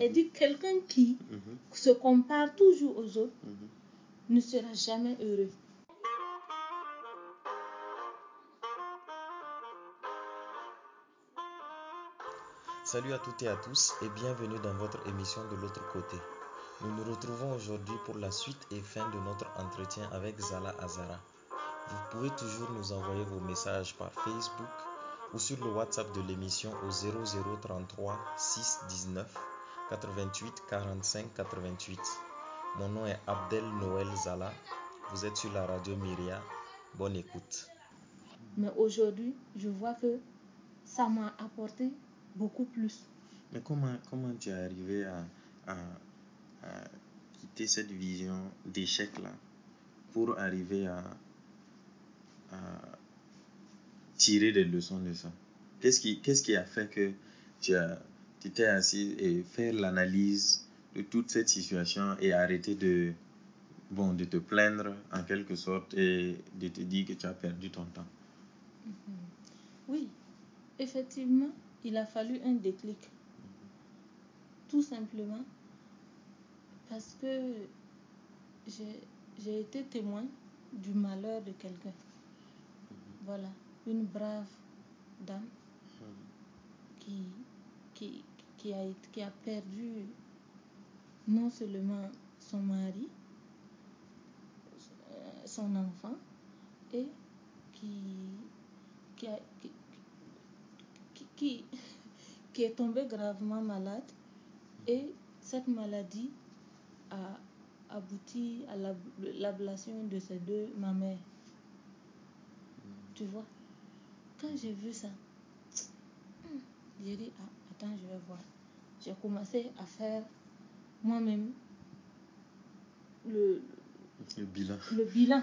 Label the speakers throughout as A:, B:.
A: Elle dit quelqu'un qui se compare toujours aux autres ne sera jamais heureux.
B: Salut à toutes et à tous et bienvenue dans votre émission de l'autre côté. Nous nous retrouvons aujourd'hui pour la suite et fin de notre entretien avec Zala Azara. Vous pouvez toujours nous envoyer vos messages par Facebook ou sur le WhatsApp de l'émission au 0033 619 88 45 88. Mon nom est Abdel Noël Zala. Vous êtes sur la radio Myria. Bonne écoute.
A: Mais aujourd'hui, je vois que ça m'a apporté beaucoup plus.
B: Mais comment, comment tu es arrivé à, à, à quitter cette vision d'échec-là pour arriver à, à tirer des leçons de ça? Qu'est-ce qui, qu'est-ce qui a fait que tu as, tu t'es assis et faire l'analyse de toute cette situation et arrêter de, bon, de te plaindre en quelque sorte et de te dire que tu as perdu ton temps
A: Oui, effectivement, il a fallu un déclic. Tout simplement parce que j'ai été témoin du malheur de quelqu'un. Voilà, une brave dame qui, qui, qui, a, qui a perdu non seulement son mari, euh, son enfant, et qui, qui, qui, qui, est tombée gravement malade. Et cette maladie a abouti à l'ab- l'ablation de ses deux mamelles. Tu vois, quand j'ai vu ça, j'ai dit, ah, attends, je vais voir. J'ai commencé à faire moi-même le,
B: Le bilan.
A: le bilan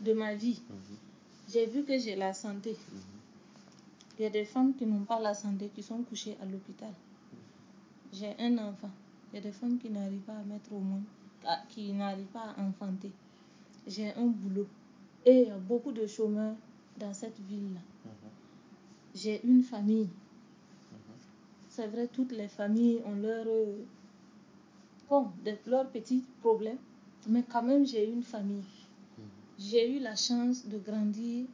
A: de ma vie. J'ai vu que j'ai la santé. Il y a des femmes qui n'ont pas la santé, qui sont couchées à l'hôpital. J'ai un enfant. Il y a des femmes qui n'arrivent pas à mettre au monde, qui n'arrivent pas à enfanter. J'ai un boulot. Et il y a beaucoup de chômeurs dans cette ville-là. J'ai une famille. C'est vrai, toutes les familles ont leur, euh, bon, de- leurs petits problèmes. Mais quand même, j'ai une famille. J'ai eu la chance de grandir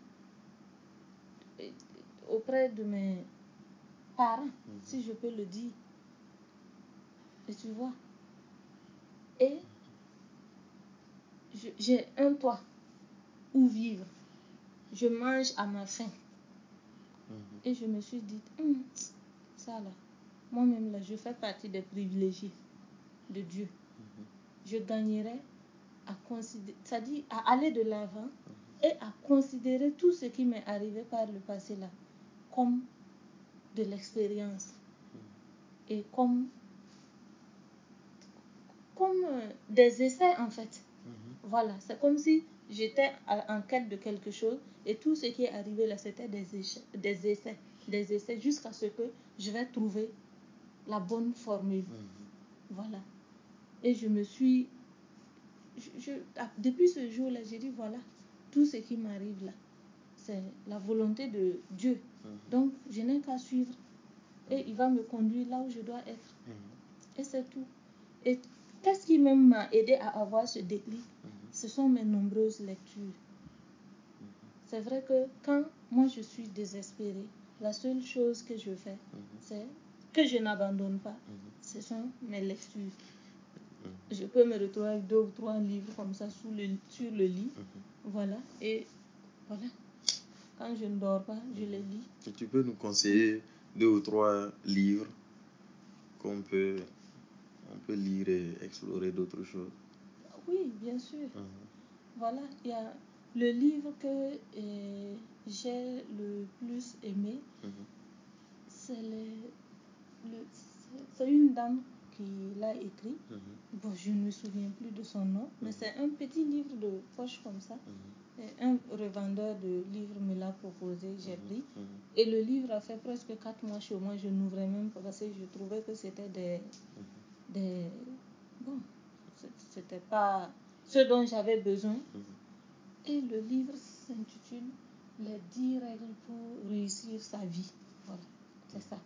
A: euh, auprès de mes parents, si je peux le dire. Et tu vois. Et j'ai un toit où vivre. Je mange à ma faim. Et je me suis dit, Hum, ça là, moi-même là, je fais partie des privilégiés de Dieu. Je gagnerai à considérer, c'est-à-dire à aller de l'avant et à considérer tout ce qui m'est arrivé par le passé là comme de l'expérience. Et comme, comme euh, des essais en fait. Voilà, c'est comme si j'étais à- en quête de quelque chose et tout ce qui est arrivé là, c'était des, des essais, des essais jusqu'à ce que je vais trouver la bonne formule. Voilà. Et je me suis... je- je- ah, depuis ce jour-là, j'ai dit, voilà, tout ce qui m'arrive là, c'est la volonté de Dieu. Donc, je n'ai qu'à suivre. Et il va me conduire là où je dois être. Et c'est tout. Et qu'est-ce qui même m'a aidé à avoir ce déclic? Ce sont mes nombreuses lectures. C'est vrai que quand moi je suis désespérée, la seule chose que je fais, c'est que je n'abandonne pas. Ce sont mes lectures. Je peux me retrouver avec deux ou trois livres comme ça sous le, sur le lit. Voilà. Et voilà. Quand je ne dors pas, je les lis.
B: Et tu peux nous conseiller deux ou trois livres qu'on peut, on peut lire et explorer d'autres choses
A: Oui, bien sûr. Voilà, il y a le livre que euh, j'ai le plus aimé, c'est le- le- c'est- c'est une dame qui l'a écrit. Bon, je ne me souviens plus de son nom, mais c'est un petit livre de poche comme ça. Et un revendeur de livres me l'a proposé, j'ai pris. Et le livre a fait presque quatre mois chez moi, je n'ouvrais même pas parce que je trouvais que c'était des, des... Bon, c'était pas ce dont j'avais besoin. Et le livre s'intitule Les 10 règles pour réussir sa vie. Voilà, c'est ça.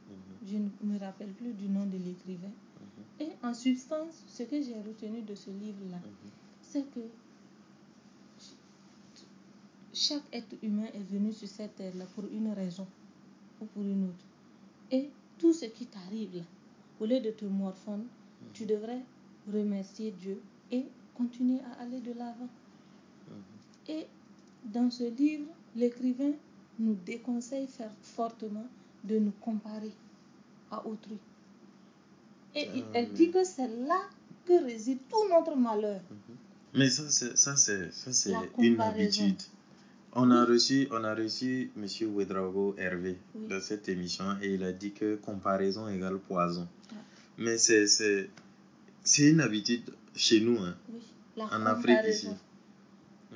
A: Je ne me rappelle plus du nom de l'écrivain. Et en substance, ce que j'ai retenu de ce livre-là, c'est que chaque être humain est venu sur cette terre-là pour une raison ou pour une autre. Et tout ce qui t'arrive là, au lieu de te morfondre, tu devrais remercier Dieu et continuer à aller de l'avant. Et dans ce livre, l'écrivain nous déconseille fortement de nous comparer à autrui. Et
B: Ah,
A: elle dit que c'est là que réside tout notre malheur.
B: Mais ça, c'est, ça, c'est, ça, c'est
A: La
B: une habitude. On a reçu, on a reçu M. Ouedraogo Hervé
A: Oui.
B: dans cette émission et il a dit que comparaison égale poison.
A: Ah.
B: Mais c'est, une habitude chez nous, hein,
A: Oui,
B: en Afrique ici.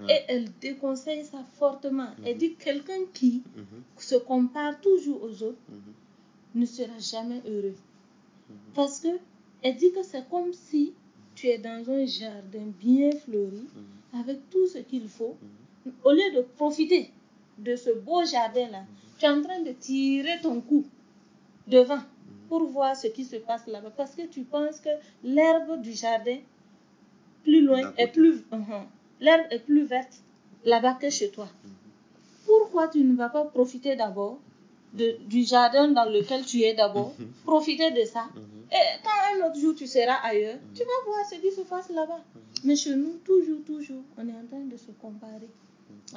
A: Et elle déconseille ça fortement. Elle
B: Mhm.
A: dit que quelqu'un qui
B: Mhm,
A: se compare toujours aux autres
B: mhm,
A: ne sera jamais heureux. Parce que elle dit que c'est comme si tu es dans un jardin bien fleuri avec tout ce qu'il faut. Au lieu de profiter de ce beau jardin-là, tu es en train de tirer ton cou devant pour voir ce qui se passe là-bas. Parce que tu penses que l'herbe du jardin, plus loin, est plus, uhum, l'herbe est plus verte là-bas que chez toi.
B: Mhm.
A: Pourquoi tu ne vas pas profiter d'abord de- du jardin dans lequel tu es d'abord,
B: Mhm.
A: profiter de ça.
B: Mhm,
A: Et quand un autre jour tu seras ailleurs, tu vas voir ce qui se passe là-bas.
B: mhm.
A: Mais chez nous, toujours, toujours, on est en train de se comparer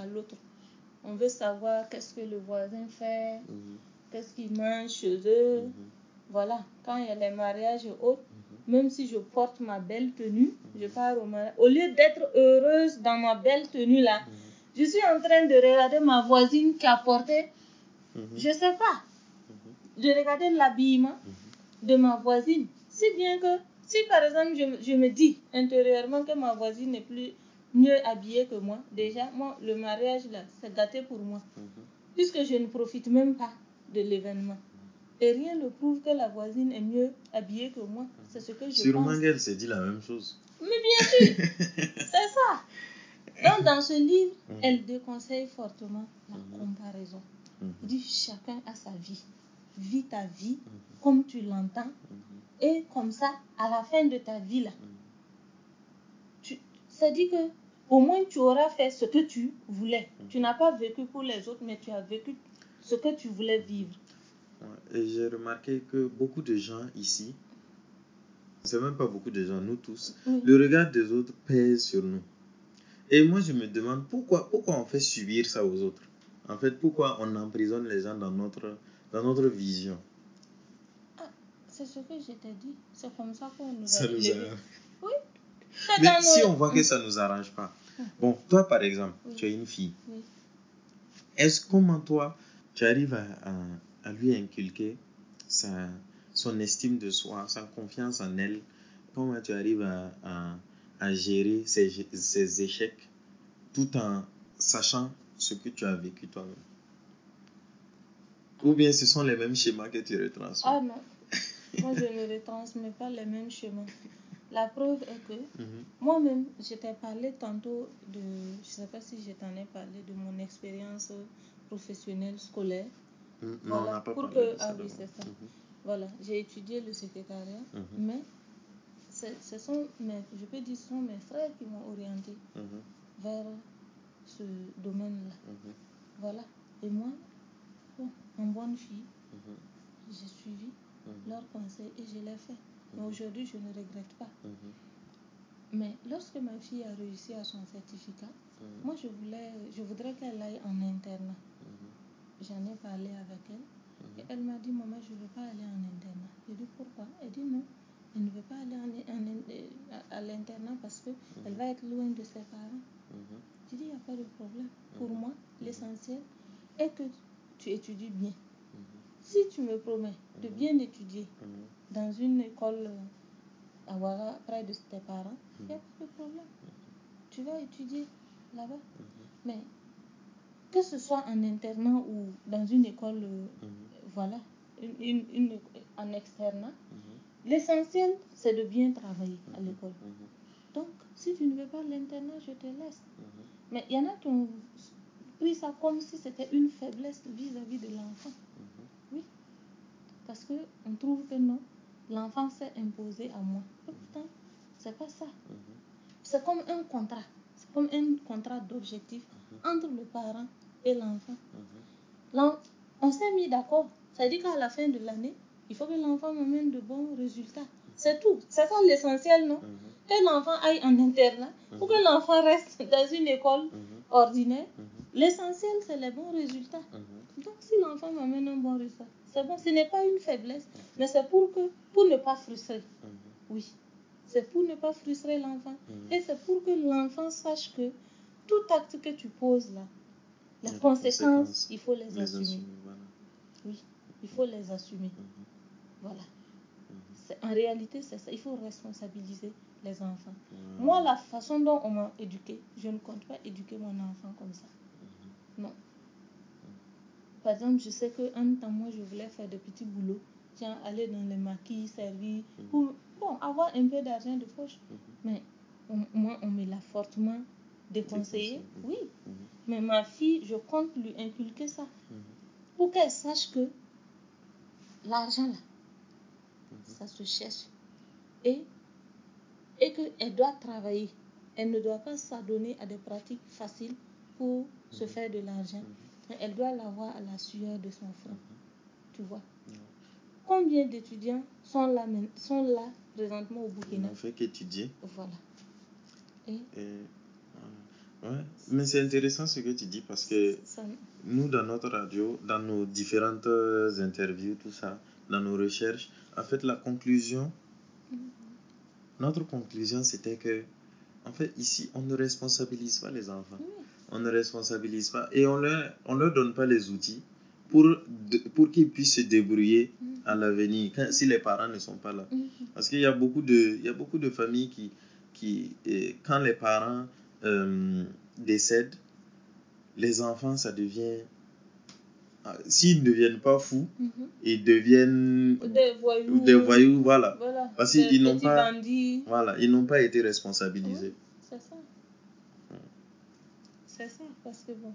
A: à l'autre. On veut savoir qu'est-ce que le voisin fait,
B: Mhm,
A: qu'est-ce qu'il mange chez eux.
B: mhm,
A: Voilà, quand il y a les mariages et autres,
B: mhm.
A: Même si je porte ma belle tenue, je pars au mariage. Au lieu d'être heureuse dans ma belle tenue là,
B: Mhm,
A: je suis en train de regarder ma voisine qui a porté,
B: mhm,
A: je sais pas,
B: mhm,
A: de regarder l'habillement
B: mhm.
A: de ma voisine. Si bien que, si par exemple je, je me dis intérieurement que ma voisine est plus mieux habillée que moi, déjà, moi, le mariage là, c'est gâté pour moi.
B: Mhm.
A: Puisque je ne profite même pas de l'événement. Et rien ne prouve que la voisine est mieux habillée que moi. C'est ce que je
B: Sûrement
A: pense.
B: qu'elle s'est dit la même chose.
A: Mais bien sûr, c'est ça. Donc, dans ce livre,
B: Mhm.
A: elle déconseille fortement la
B: Mhm.
A: comparaison. Elle dit chacun a sa vie. Vis ta vie
B: mhm,
A: comme tu l'entends. Et comme ça, à la fin de ta vie, là,
B: mhm.
A: tu, ça dit que au moins tu auras fait ce que tu voulais. Tu n'as pas vécu pour les autres, mais tu as vécu ce que tu voulais vivre.
B: Et j'ai remarqué que beaucoup de gens ici, c'est même pas beaucoup de gens, nous tous,
A: Oui.
B: le regard des autres pèse sur nous. Et moi, je me demande pourquoi, pourquoi on fait subir ça aux autres? En fait, pourquoi on emprisonne les gens dans notre, dans notre vision?
A: C'est ce que je t'ai dit. C'est comme ça qu'on nous
B: Ça
A: a
B: nous a-
A: Oui.
B: Mais
A: dans
B: si
A: nos-
B: on voit que ça nous arrange pas. Bon, toi, par exemple,
A: Oui.
B: tu as une fille.
A: Oui.
B: Est-ce comment toi, tu arrives à, à- à lui inculquer sa, son estime de soi, sa confiance en elle Comment tu arrives à, à- à gérer ses, ses échecs tout en sachant ce que tu as vécu toi-même? Ou bien ce sont les mêmes schémas que tu retransmets?
A: Ah non. Moi, je ne retransmets pas les mêmes chemins. La preuve est que
B: Mhm,
A: moi-même, je t'ai parlé tantôt de. Je ne sais pas si je t'en ai parlé de mon expérience professionnelle scolaire.
B: Non,
A: Voilà,
B: on n'a pas
A: pour
B: parlé
A: que-
B: de ça.
A: ah oui,
B: d'abord.
A: c'est ça. Voilà, j'ai étudié le secrétariat,
B: Mhm.
A: mais ce sont mes, je peux dire, ce sont mes frères qui m'ont orienté
B: mhm,
A: vers ce domaine-là.
B: mhm,
A: Voilà. Et moi, bon, en bonne fille, j'ai suivi leurs conseils et je l'ai fait. Mais aujourd'hui, je ne regrette pas. Mais lorsque ma fille a réussi à son certificat, moi, je, voulais, je voudrais qu'elle aille en internat.
B: Mhm,
A: J'en ai parlé avec elle. Et
B: mhm.
A: elle m'a dit, maman, je ne veux pas aller en internat. J'ai dit, pourquoi? Elle dit, non, elle ne veut pas aller en- en- en- à, l'internat parce qu'elle va être loin de ses parents.
B: Mhm,
A: J'ai dit, il n'y a pas de problème. Pour
B: Mhm.
A: moi, l'essentiel est que tu étudies bien.
B: mhm,
A: Si tu me promets de
B: Mhm.
A: bien étudier
B: mhm,
A: dans une école euh, à Ouaga, près de tes parents, il n'y a
B: Mhm.
A: pas de problème. Tu vas étudier là-bas.
B: mhm,
A: Mais que ce soit en internat ou dans une école, euh,
B: mhm,
A: voilà, une, une- une- en externat,
B: mhm,
A: l'essentiel, c'est de bien travailler à
B: mhm,
A: l'école. Donc, si tu ne veux pas l'internat, je te laisse. Mais il y en a qui ont pris ça comme si c'était une faiblesse vis-à-vis de l'enfant. Oui. Parce qu'on trouve que non, l'enfant s'est imposé à moi. Et pourtant, c'est pas ça. C'est comme un contrat. C'est comme un contrat d'objectif entre le parent et l'enfant. L'en- On s'est mis d'accord. Ça dit qu'à la fin de l'année, il faut que l'enfant m'amène de bons résultats. C'est tout. C'est ça l'essentiel, non? Que l'enfant aille en internat ou que l'enfant reste dans une école ordinaire. L'essentiel, c'est les bons résultats. Donc, si l'enfant m'amène un bon résultat, c'est bon. Ce n'est pas une faiblesse, mais c'est pour, que, pour ne pas frustrer. Oui. C'est pour ne pas frustrer l'enfant. Et c'est pour que l'enfant sache que tout acte que tu poses là, les conséquences, il faut les,
B: Les
A: assumer.
B: assumer, voilà.
A: Oui, il faut les assumer. Voilà. C'est- En réalité, c'est ça. Il faut responsabiliser les enfants. Moi, la façon dont on m'a éduqué, je ne compte pas éduquer mon enfant comme ça. Non. Par exemple, je sais qu'un temps, moi, je voulais faire des petits boulots. Genre, aller dans les maquis, servir, pour bon, avoir un peu d'argent de poche. Mais on- moi, on me l'a fortement déconseillé. Oui.
B: Mhm.
A: Mais ma fille, je compte lui inculquer ça. Pour qu'elle sache que l'argent, là, ça se cherche. Et, et qu'elle doit travailler. Elle ne doit pas s'adonner à des pratiques faciles pour se faire de l'argent. Elle doit l'avoir à la sueur de son front. Tu vois? Combien d'étudiants sont là, sont là présentement au
B: Ils
A: Burkina
B: n'ont fait qu'étudier.
A: Voilà. Et.
B: Ouais. Mais c'est intéressant ce que tu dis parce que
A: ça,
B: nous, dans notre radio, dans nos différentes euh, interviews, tout ça, dans nos recherches, en fait, la conclusion, notre conclusion, c'était que, en fait, ici, on ne responsabilise pas les enfants.
A: oui,
B: On ne responsabilise pas et on leur, on leur donne pas les outils pour, pour qu'ils puissent se débrouiller à l'avenir quand- si les parents ne sont pas là.
A: Mhm.
B: Parce qu'il y a beaucoup de, il y a beaucoup de familles qui, qui quand les parents euh, décèdent, les enfants, ça devient. ah, S'ils ne deviennent pas fous,
A: Mhm.
B: ils deviennent
A: Des voyous.
B: des voyous, voilà.
A: Voilà.
B: Parce qu'ils n'ont pas-
A: bandits.
B: Voilà, ils n'ont pas été responsabilisés.
A: Oui, c'est ça. C'est ça, parce que bon,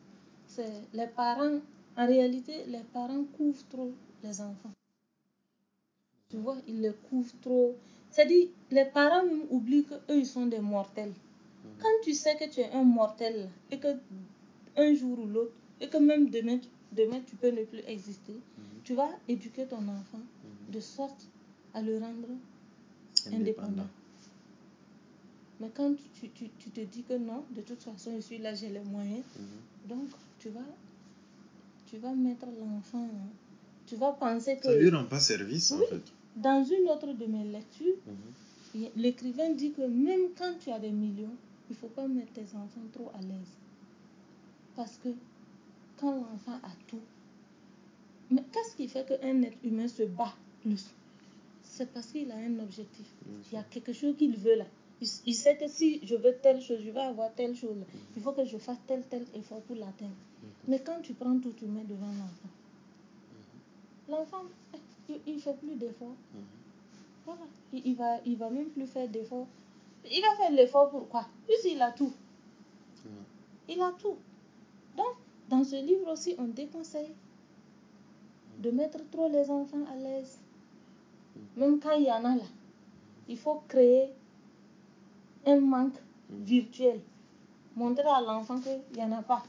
A: les parents, en réalité, les parents couvrent trop les enfants. Tu vois, ils les couvrent trop. C'est-à-dire, les parents même oublient qu'eux, ils sont des mortels. Quand tu sais que tu es un mortel et que un jour ou l'autre, et que même demain, tu- demain tu peux ne plus exister, tu vas éduquer ton enfant de sorte à le rendre indépendant. Mais quand tu, tu, tu te dis que non, de toute façon, je suis là, j'ai les moyens,
B: Mhm.
A: donc tu vas, tu vas mettre l'enfant, tu vas penser
B: Ça lui
A: que
B: rend pas service, en fait.
A: dans une autre de mes lectures,
B: Mhm.
A: l'écrivain dit que même quand tu as des millions, il ne faut pas mettre tes enfants trop à l'aise. Parce que quand l'enfant a tout, mais qu'est-ce qui fait qu'un être humain se bat plus C'est parce qu'il a un objectif. Il y a quelque chose qu'il veut là. Il, il sait que si je veux telle chose, je vais avoir telle chose. là. Il faut que je fasse tel, tel effort pour l'atteindre. Mais quand tu prends tout, tu mets devant l'enfant. L'enfant, eh, il ne fait plus d'efforts. Voilà. Il, il va, il va même plus faire d'efforts. Il va faire l'effort pour quoi? Puisqu'il a tout. Il a tout. Donc, dans ce livre aussi, on déconseille de mettre trop les enfants à l'aise. Même quand il y en a là, il faut créer un manque virtuel. Montrer à l'enfant qu'il n'y en a pas.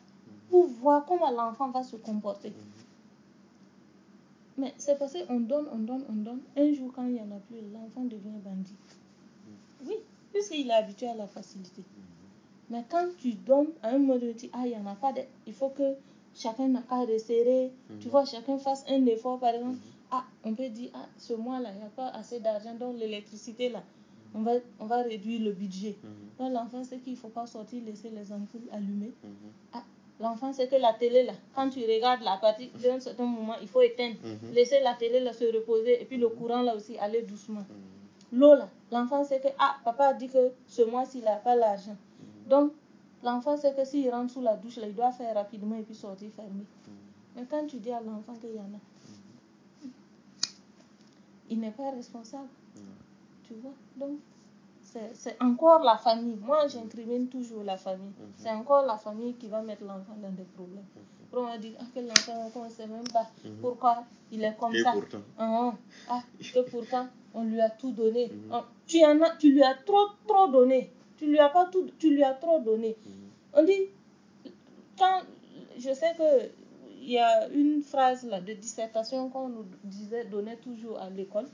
A: Pour voir comment l'enfant va se comporter. Mais c'est parce qu'on donne, on donne, on donne. Un jour, quand il n'y en a plus, l'enfant devient bandit. Oui, puisqu'il est habitué à la facilité. Mais quand tu donnes, à un moment donné, tu dis, ah, il n'y en a pas de... Il faut que chacun n'a qu'à resserrer. Tu vois, chacun fasse un effort, par exemple. Ah, on peut dire, ah, ce mois-là, il n'y a pas assez d'argent, donc l'électricité, là, on va, on va réduire le budget.
B: Mhm.
A: Donc l'enfant sait qu'il ne faut pas sortir, laisser les ampoules allumées.
B: Mhm.
A: Ah, l'enfant sait que la télé, là, quand tu regardes la partie, d'un certain moment, il faut éteindre.
B: Mhm.
A: Laisser la télé, là, se reposer. Et puis le courant, là aussi, aller doucement. L'eau, là, l'enfant sait que, ah, papa a dit que ce mois-ci, il n'a pas l'argent. Donc, l'enfant sait que s'il rentre sous la douche, là, il doit faire rapidement et puis sortir fermer. Mais quand tu dis à l'enfant qu'il y en a, il n'est pas responsable. Tu vois? Donc, c'est encore la famille. Moi, j'incrimine toujours la famille. C'est encore la famille qui va mettre l'enfant dans des problèmes. Après, on va dire ah, que l'enfant, on ne sait même pas pourquoi? Il est comme
B: Et
A: ça.
B: pourtant.
A: Ah, ah, que pourtant, on lui a tout donné. On- tu, en as, tu lui as trop, trop donné. Tu lui as pas tout, tu lui as trop donné. On dit, quand, je sais que il y a une phrase là de dissertation qu'on nous disait, donnait toujours à l'école.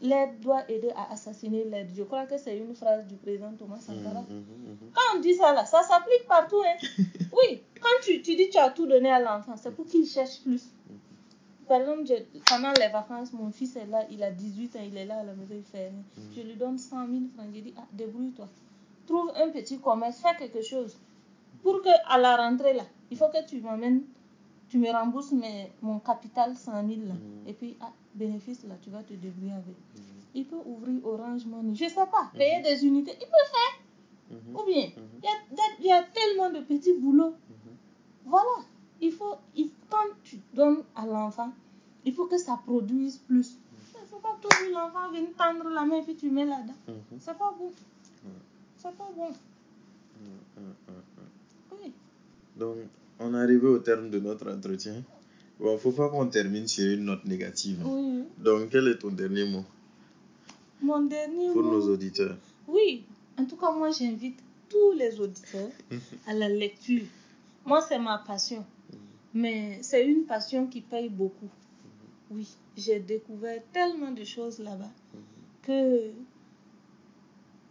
A: L'aide doit aider à assassiner l'aide. Je crois que c'est une phrase du président Thomas Sankara. Quand on dit ça là, ça s'applique partout. Hein. oui, quand tu, tu dis tu as tout donné à l'enfant, c'est pour qu'il cherche plus. Par exemple, je- pendant les vacances, mon fils est là, il a 18 ans, il est là à la maison, il fait rien. Je lui donne 100 000 francs. Je dis, ah, débrouille-toi. Trouve un petit commerce, fais quelque chose. Pour que à la rentrée là, il faut que tu m'amènes, tu me rembourses mes, mon capital 100 000 là. Et puis, ah, bénéfice là, tu vas te débrouiller avec. Il peut ouvrir Orange Money, je sais pas, payer des unités, il peut faire. Ou bien, il y, y a tellement de petits boulots. Voilà, il faut, il, quand tu donnes à l'enfant, il faut que ça produise plus. Il ne faut pas toujours l'enfant venir tendre la main et puis tu mets là-dedans. C'est pas bon. C'est pas bon. Oui.
B: Donc, on est arrivé au terme de notre entretien. Bon, faut pas qu'on termine sur une note négative.
A: Oui.
B: Donc, quel est ton dernier mot
A: Mon dernier
B: pour
A: mot.
B: nos auditeurs?
A: Oui, en tout cas, moi, j'invite tous les auditeurs à la lecture. Moi, c'est ma passion. Mais c'est une passion qui paye beaucoup. Oui, j'ai découvert tellement de choses là-bas que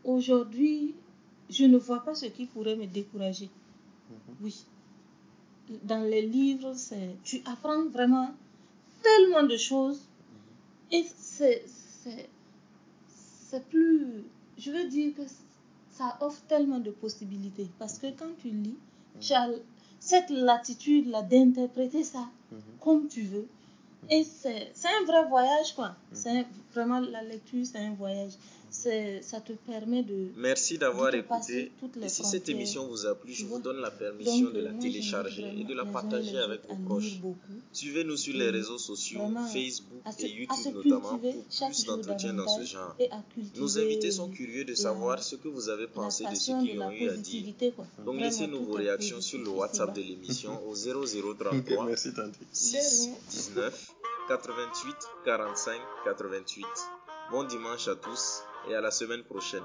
A: aujourd'hui, je ne vois pas ce qui pourrait me décourager. Oui. Dans les livres, c'est tu apprends vraiment tellement de choses et c'est c'est c'est plus je veux dire que ça offre tellement de possibilités parce que quand tu lis tu as cette latitude là d'interpréter ça comme tu veux. Et c'est c'est un vrai voyage quoi. C'est un- vraiment la lecture c'est un voyage. c'est ça te permet de
B: Merci d'avoir écouté. Et si cette émission vous a plu, je vous donne la permission
A: Donc,
B: de la
A: moi,
B: télécharger et de la partager avec vos proches. Suivez-nous sur
A: Et
B: les réseaux sociaux,
A: vraiment,
B: Facebook et YouTube notamment, pour plus d'entretiens dans ce genre. Nos invités sont curieux de savoir ce que vous avez pensé de ce qu'ils ont eu à dire.
A: quoi.
B: Donc
A: Vraiment,
B: laissez-nous vos réactions sur le WhatsApp de l'émission au 0033
C: Merci, Tanti.
B: 6 19 88 45 88. Bon dimanche à tous et à la semaine prochaine.